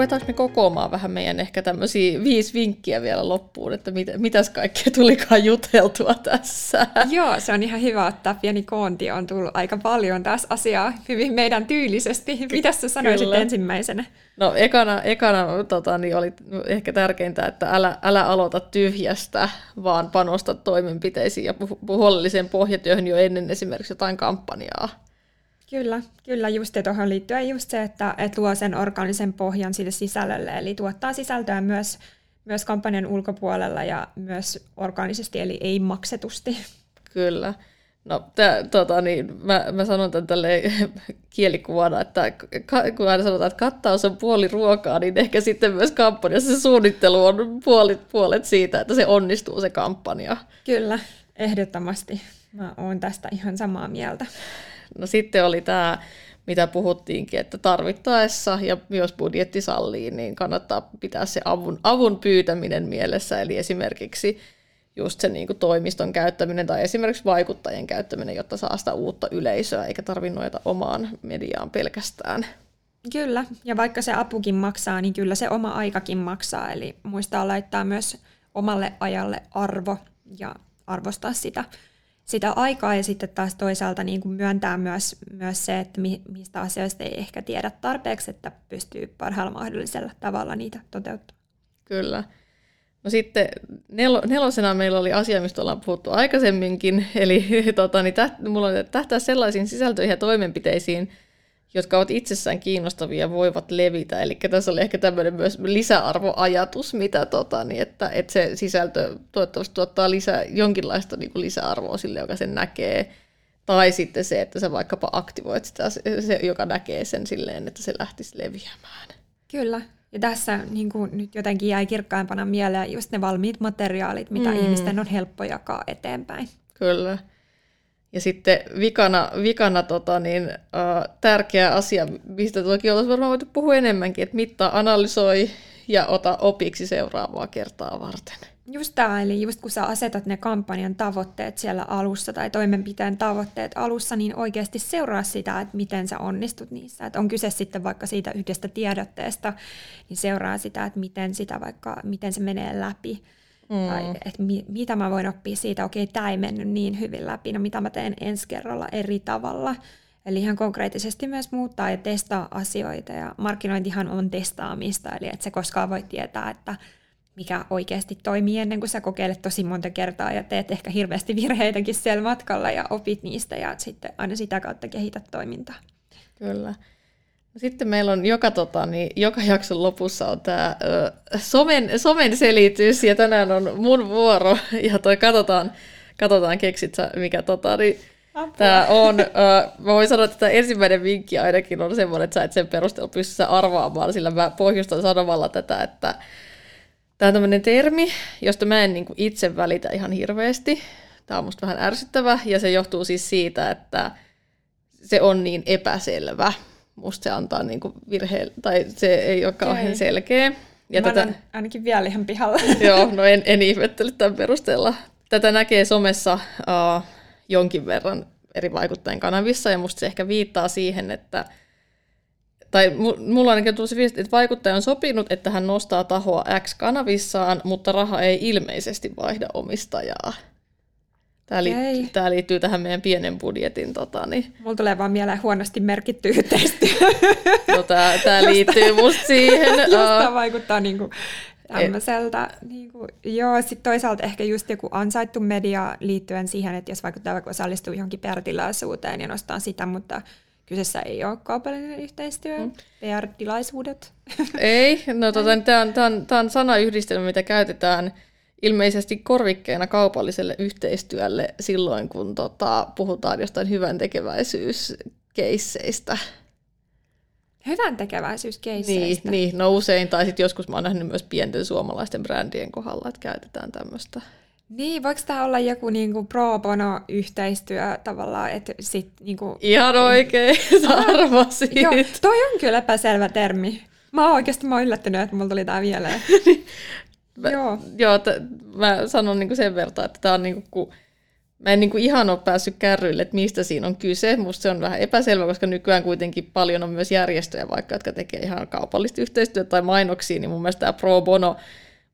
Ruvetaanko me kokoamaan vähän meidän ehkä tämmöisiä viisi vinkkiä vielä loppuun, että mit, mitäs kaikkea tulikaan juteltua tässä? Joo, se on ihan hyvä ottaa pieni koonti, on tullut aika paljon tässä asiaa hyvin meidän tyylisesti. Mitäs sä sanoisit Kyllä. ensimmäisenä? No ekana, ekana tota, niin oli ehkä tärkeintä, että älä, älä aloita tyhjästä, vaan panosta toimenpiteisiin ja huolelliseen pohjatyöhön jo ennen esimerkiksi jotain kampanjaa. Kyllä, kyllä just ja tuohon liittyen just se, että, että luo sen organisen pohjan sille sisällölle, eli tuottaa sisältöä myös, myös kampanjan ulkopuolella ja myös organisesti, eli ei maksetusti. Kyllä. No, tää, tota, niin, mä, mä sanon tämän tälle kielikuvana, että kun aina sanotaan, että kattaus on puoli ruokaa, niin ehkä sitten myös kampanjassa se suunnittelu on puolet, puolet siitä, että se onnistuu se kampanja. Kyllä, ehdottomasti. Mä oon tästä ihan samaa mieltä. No sitten oli tämä, mitä puhuttiinkin, että tarvittaessa ja jos budjetti sallii, niin kannattaa pitää se avun, avun pyytäminen mielessä, eli esimerkiksi just se niin toimiston käyttäminen tai esimerkiksi vaikuttajien käyttäminen, jotta saa sitä uutta yleisöä, eikä tarvitse nojata omaan mediaan pelkästään. Kyllä, ja vaikka se apukin maksaa, niin kyllä se oma aikakin maksaa, eli muistaa laittaa myös omalle ajalle arvo ja arvostaa sitä sitä aikaa ja sitten taas toisaalta niin kuin myöntää myös, myös se, että mi, mistä asioista ei ehkä tiedä tarpeeksi, että pystyy parhaalla mahdollisella tavalla niitä toteuttamaan. Kyllä. No sitten nel, nelosena meillä oli asia, mistä ollaan puhuttu aikaisemminkin, eli tota, niin täht, mulla on tähtää sellaisiin sisältöihin ja toimenpiteisiin, jotka ovat itsessään kiinnostavia ja voivat levitä. Eli tässä oli ehkä tämmöinen myös lisäarvoajatus, mitä tota, niin että, että se sisältö toivottavasti tuottaa lisää, jonkinlaista niin kuin lisäarvoa sille, joka sen näkee. Tai sitten se, että sä vaikkapa aktivoit sitä, se, joka näkee sen silleen, että se lähtisi leviämään. Kyllä. Ja tässä niin kuin nyt jotenkin jäi kirkkaimpana mieleen just ne valmiit materiaalit, mitä mm. ihmisten on helppo jakaa eteenpäin. Kyllä. Ja sitten vikana, vikana tota, niin, äh, tärkeä asia, mistä toki oltaisiin varmaan voitu puhua enemmänkin, että mittaa, analysoi ja ota opiksi seuraavaa kertaa varten. Just tämä, eli just kun sä asetat ne kampanjan tavoitteet siellä alussa tai toimenpiteen tavoitteet alussa, niin oikeasti seuraa sitä, että miten sä onnistut niissä. Että on kyse sitten vaikka siitä yhdestä tiedotteesta, niin seuraa sitä, että miten, sitä vaikka, miten se menee läpi Mm. Tai että mi, mitä mä voin oppia siitä, okei, tämä ei mennyt niin hyvin läpi, no mitä mä teen ensi kerralla eri tavalla. Eli ihan konkreettisesti myös muuttaa ja testaa asioita. Ja markkinointihan on testaamista, eli että se koskaan voi tietää, että mikä oikeasti toimii ennen kuin sä kokeilet tosi monta kertaa ja teet ehkä hirveästi virheitäkin siellä matkalla ja opit niistä ja sitten aina sitä kautta kehität toimintaa. Kyllä. Sitten meillä on joka, tota, niin, joka jakson lopussa on tämä somen, somen selitys, ja tänään on mun vuoro, ja toi katsotaan, katsotaan keksit sä, mikä tota, niin, Tämä on, uh, mä voin sanoa, että tämä ensimmäinen vinkki ainakin on semmoinen, että sä et sen perusteella pysty arvaamaan, sillä mä pohjustan sanomalla tätä, että tämä on tämmöinen termi, josta mä en niin kuin itse välitä ihan hirveästi. Tämä on musta vähän ärsyttävä, ja se johtuu siis siitä, että se on niin epäselvä. Musta se antaa niin kuin virhe, tai se ei ole kauhean ei. selkeä. Ja mä tätä... ainakin vielä ihan pihalla. Joo, no en, en ihmettele tämän perusteella. Tätä näkee somessa uh, jonkin verran eri vaikuttajien kanavissa, ja musta se ehkä viittaa siihen, että tai mulla ainakin tullut se viesti, että vaikuttaja on sopinut, että hän nostaa tahoa X kanavissaan, mutta raha ei ilmeisesti vaihda omistajaa. Tämä, liittyy, tämä liittyy tähän meidän pienen budjetin. Tota, niin. Mulla tulee vaan mieleen huonosti merkitty yhteistyö. No, tämä, tämä liittyy musta siihen. Just tämä vaikuttaa niin kuin tämmöiseltä. Niin kuin, joo, sitten toisaalta ehkä just joku ansaittu media liittyen siihen, että jos vaikuttaa vaikka osallistuu johonkin PR-tilaisuuteen ja nostaa sitä, mutta kyseessä ei ole kaupallinen yhteistyö, mm. PR-tilaisuudet. Ei, no tota, tämä on, on, on sanayhdistelmä, mitä käytetään ilmeisesti korvikkeena kaupalliselle yhteistyölle silloin, kun tota, puhutaan jostain hyvän tekeväisyyskeisseistä. Hyvän tekeväisyyskeisseistä? Niin, niin, no usein, tai sitten joskus mä oon nähnyt myös pienten suomalaisten brändien kohdalla, että käytetään tämmöistä. Niin, voiko tämä olla joku niinku pro bono yhteistyö tavallaan, että sit niinku... Ihan oikein, sä arvasit. Joo, toi on kyllä epäselvä termi. Mä oon oikeasti mä oon yllättynyt, että mulla tuli tää mieleen. Mä, joo. Joo, t- mä sanon niinku sen verran, että tämä on niinku, kun mä en niinku ihan ole päässyt kärryille, että mistä siinä on kyse. Musta se on vähän epäselvä, koska nykyään kuitenkin paljon on myös järjestöjä, vaikka jotka tekee ihan kaupallista yhteistyötä tai mainoksia, niin mun mielestä tämä pro bono,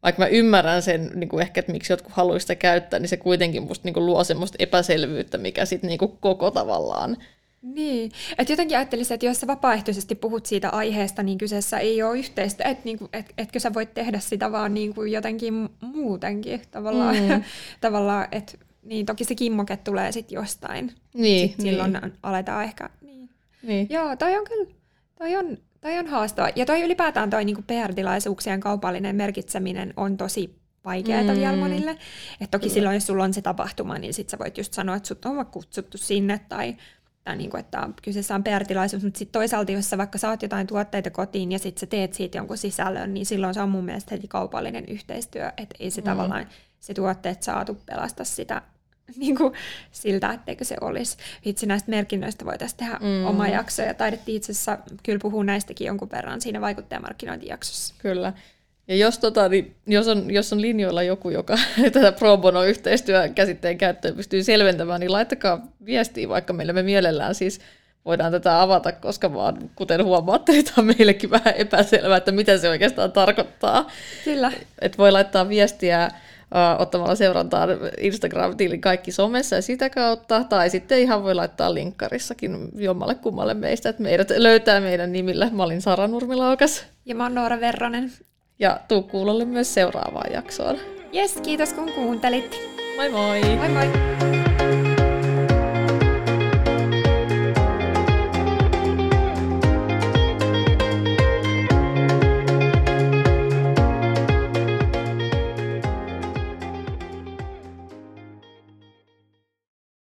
vaikka mä ymmärrän sen niin kuin ehkä, että miksi jotkut haluaisivat sitä käyttää, niin se kuitenkin musta niin kuin luo semmoista epäselvyyttä, mikä sitten niin kuin koko tavallaan niin, että jotenkin ajattelisin, että jos sä vapaaehtoisesti puhut siitä aiheesta, niin kyseessä ei ole yhteistä, että niinku, et, etkö sä voit tehdä sitä vaan niinku jotenkin muutenkin tavallaan, mm. tavallaan että niin toki se kimmoke tulee sitten jostain. Niin, sit niin. silloin aletaan ehkä, niin. niin. Joo, toi on kyllä, toi on, toi on haastava. Ja toi ylipäätään toi niinku PR-tilaisuuksien kaupallinen merkitseminen on tosi vaikeaa mm. vielä monille. Et toki Kyllä. silloin, jos sulla on se tapahtuma, niin sit sä voit just sanoa, että sut on kutsuttu sinne tai tai niin kuin, että kyseessä on PR-tilaisuus, mutta sitten toisaalta, jos sä vaikka saat jotain tuotteita kotiin ja sitten sä teet siitä jonkun sisällön, niin silloin se on mun mielestä heti kaupallinen yhteistyö, että ei se mm. tavallaan se tuotteet saatu pelasta sitä niin kuin siltä, etteikö se olisi. Vitsi näistä merkinnöistä voitaisiin tehdä mm. oma jakso, ja taidettiin itse asiassa kyllä puhua näistäkin jonkun verran siinä vaikuttajamarkkinointijaksossa. Kyllä. Ja jos, tota, niin, jos, on, jos on linjoilla joku, joka tätä pro bono yhteistyön käsitteen käyttöön pystyy selventämään, niin laittakaa viestiä vaikka meille. Me mielellään siis voidaan tätä avata, koska vaan, kuten huomaatte, niin tämä on meillekin vähän epäselvää, että mitä se oikeastaan tarkoittaa. Kyllä. Et voi laittaa viestiä uh, ottamalla seurantaa Instagram-tilin kaikki somessa ja sitä kautta, tai sitten ihan voi laittaa linkkarissakin jommalle kummalle meistä, että meidät löytää meidän nimillä. Mä olin Sara Nurmilaukas. Ja mä oon Noora Verronen. Ja tuu kuulolle myös seuraavaan jaksoon. Yes, kiitos kun kuuntelit. Moi moi! Moi moi!